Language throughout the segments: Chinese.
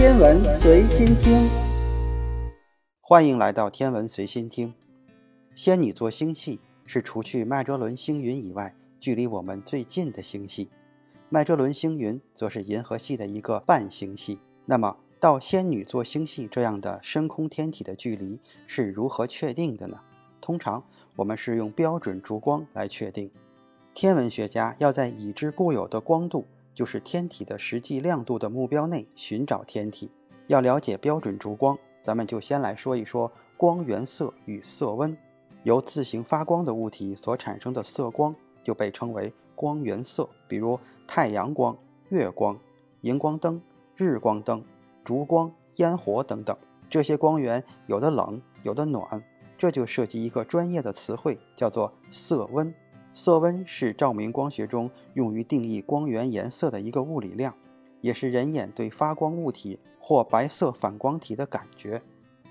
天文随心听，欢迎来到天文随心听。仙女座星系是除去麦哲伦星云以外，距离我们最近的星系。麦哲伦星云则是银河系的一个半星系。那么，到仙女座星系这样的深空天体的距离是如何确定的呢？通常我们是用标准烛光来确定。天文学家要在已知固有的光度。就是天体的实际亮度的目标内寻找天体。要了解标准烛光，咱们就先来说一说光源色与色温。由自行发光的物体所产生的色光就被称为光源色，比如太阳光、月光、荧光灯、日光灯、烛光、烟火等等。这些光源有的冷，有的暖，这就涉及一个专业的词汇，叫做色温。色温是照明光学中用于定义光源颜色的一个物理量，也是人眼对发光物体或白色反光体的感觉。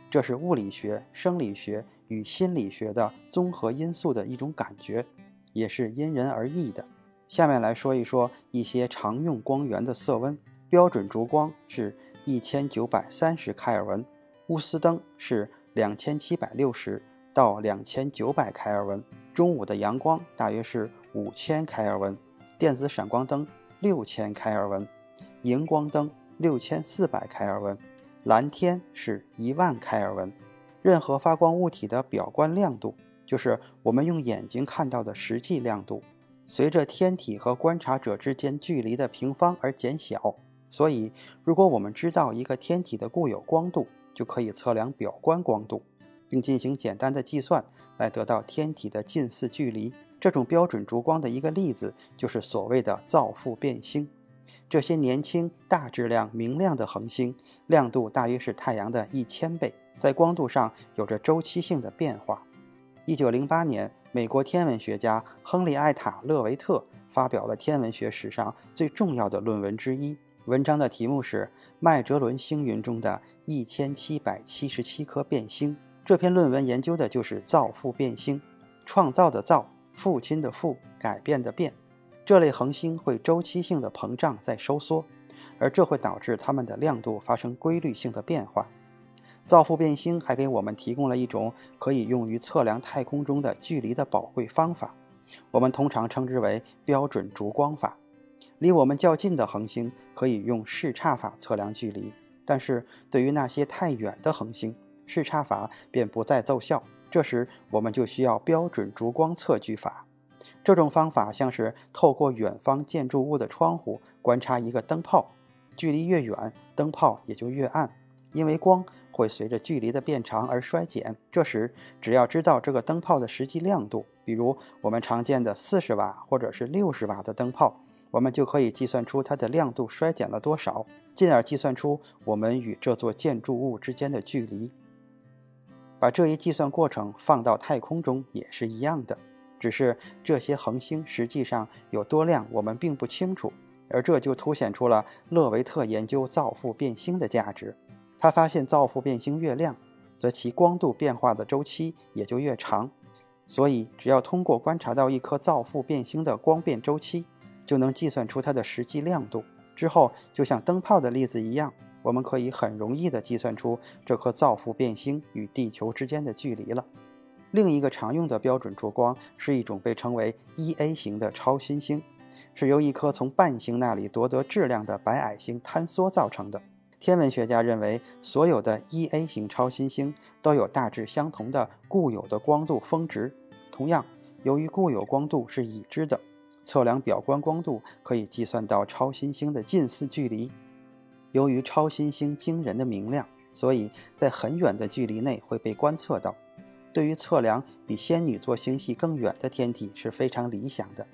这是物理学、生理学与心理学的综合因素的一种感觉，也是因人而异的。下面来说一说一些常用光源的色温。标准烛光是一千九百三十开尔文，钨丝灯是两千七百六十到两千九百开尔文。中午的阳光大约是五千开尔文，电子闪光灯六千开尔文，荧光灯六千四百开尔文，蓝天是一万开尔文。任何发光物体的表观亮度，就是我们用眼睛看到的实际亮度，随着天体和观察者之间距离的平方而减小。所以，如果我们知道一个天体的固有光度，就可以测量表观光度。并进行简单的计算，来得到天体的近似距离。这种标准烛光的一个例子就是所谓的造父变星。这些年轻、大质量、明亮的恒星，亮度大约是太阳的一千倍，在光度上有着周期性的变化。一九零八年，美国天文学家亨利·艾塔勒维特发表了天文学史上最重要的论文之一。文章的题目是《麦哲伦星云中的一千七百七十七颗变星》。这篇论文研究的就是造父变星，创造的造，父亲的父，改变的变。这类恒星会周期性的膨胀再收缩，而这会导致它们的亮度发生规律性的变化。造父变星还给我们提供了一种可以用于测量太空中的距离的宝贵方法，我们通常称之为标准烛光法。离我们较近的恒星可以用视差法测量距离，但是对于那些太远的恒星，视差法便不再奏效，这时我们就需要标准烛光测距法。这种方法像是透过远方建筑物的窗户观察一个灯泡，距离越远，灯泡也就越暗，因为光会随着距离的变长而衰减。这时只要知道这个灯泡的实际亮度，比如我们常见的四十瓦或者是六十瓦的灯泡，我们就可以计算出它的亮度衰减了多少，进而计算出我们与这座建筑物之间的距离。把这一计算过程放到太空中也是一样的，只是这些恒星实际上有多亮，我们并不清楚。而这就凸显出了勒维特研究造父变星的价值。他发现造父变星越亮，则其光度变化的周期也就越长。所以，只要通过观察到一颗造父变星的光变周期，就能计算出它的实际亮度。之后，就像灯泡的例子一样。我们可以很容易地计算出这颗造父变星与地球之间的距离了。另一个常用的标准烛光是一种被称为 Ia 型的超新星，是由一颗从伴星那里夺得质量的白矮星坍缩造成的。天文学家认为，所有的 Ia 型超新星都有大致相同的固有的光度峰值。同样，由于固有光度是已知的，测量表观光度可以计算到超新星的近似距离。由于超新星惊人的明亮，所以在很远的距离内会被观测到。对于测量比仙女座星系更远的天体是非常理想的。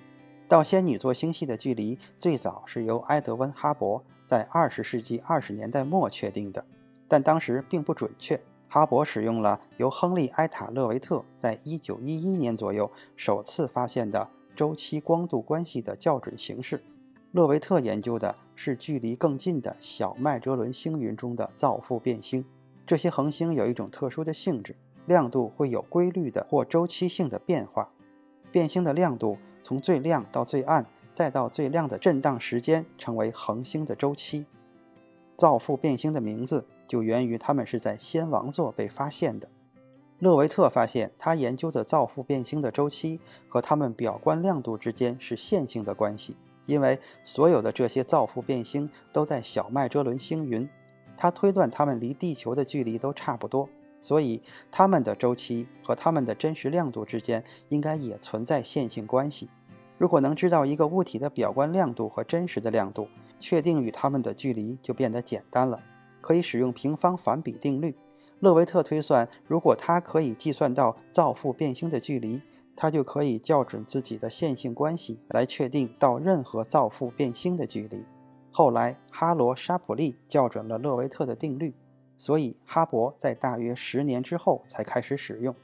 到仙女座星系的距离最早是由埃德温·哈勃在20世纪20年代末确定的，但当时并不准确。哈勃使用了由亨利·埃塔勒维特在1911年左右首次发现的周期光度关系的校准形式。勒维特研究的是距离更近的小麦哲伦星云中的造父变星。这些恒星有一种特殊的性质，亮度会有规律的或周期性的变化。变星的亮度从最亮到最暗，再到最亮的震荡时间，成为恒星的周期。造父变星的名字就源于它们是在仙王座被发现的。勒维特发现，他研究的造父变星的周期和它们表观亮度之间是线性的关系，因为所有的这些造父变星都在小麦哲伦星云。他推断它们离地球的距离都差不多，所以它们的周期和它们的真实亮度之间应该也存在线性关系。如果能知道一个物体的表观亮度和真实的亮度，确定与它们的距离就变得简单了，可以使用平方反比定律。勒维特推算，如果他可以计算到造父变星的距离，他就可以校准自己的线性关系来确定到任何造父变星的距离。后来，哈罗·沙普利校准了勒维特的定律，所以哈勃在大约十年之后才开始使用。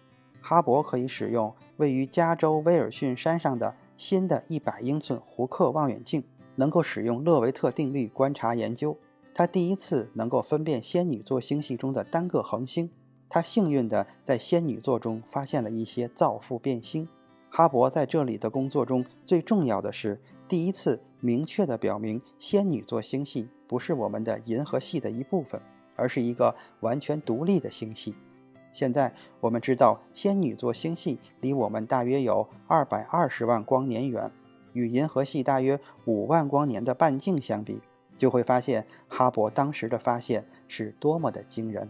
哈勃可以使用位于加州威尔逊山上的新的一百英寸胡克望远镜，能够使用勒维特定律观察研究。他第一次能够分辨仙女座星系中的单个恒星。他幸运地在仙女座中发现了一些造父变星。哈勃在这里的工作中最重要的是第一次明确地表明仙女座星系不是我们的银河系的一部分，而是一个完全独立的星系。现在我们知道仙女座星系离我们大约有二百二十万光年远，与银河系大约五万光年的半径相比。就会发现哈勃当时的发现是多么的惊人。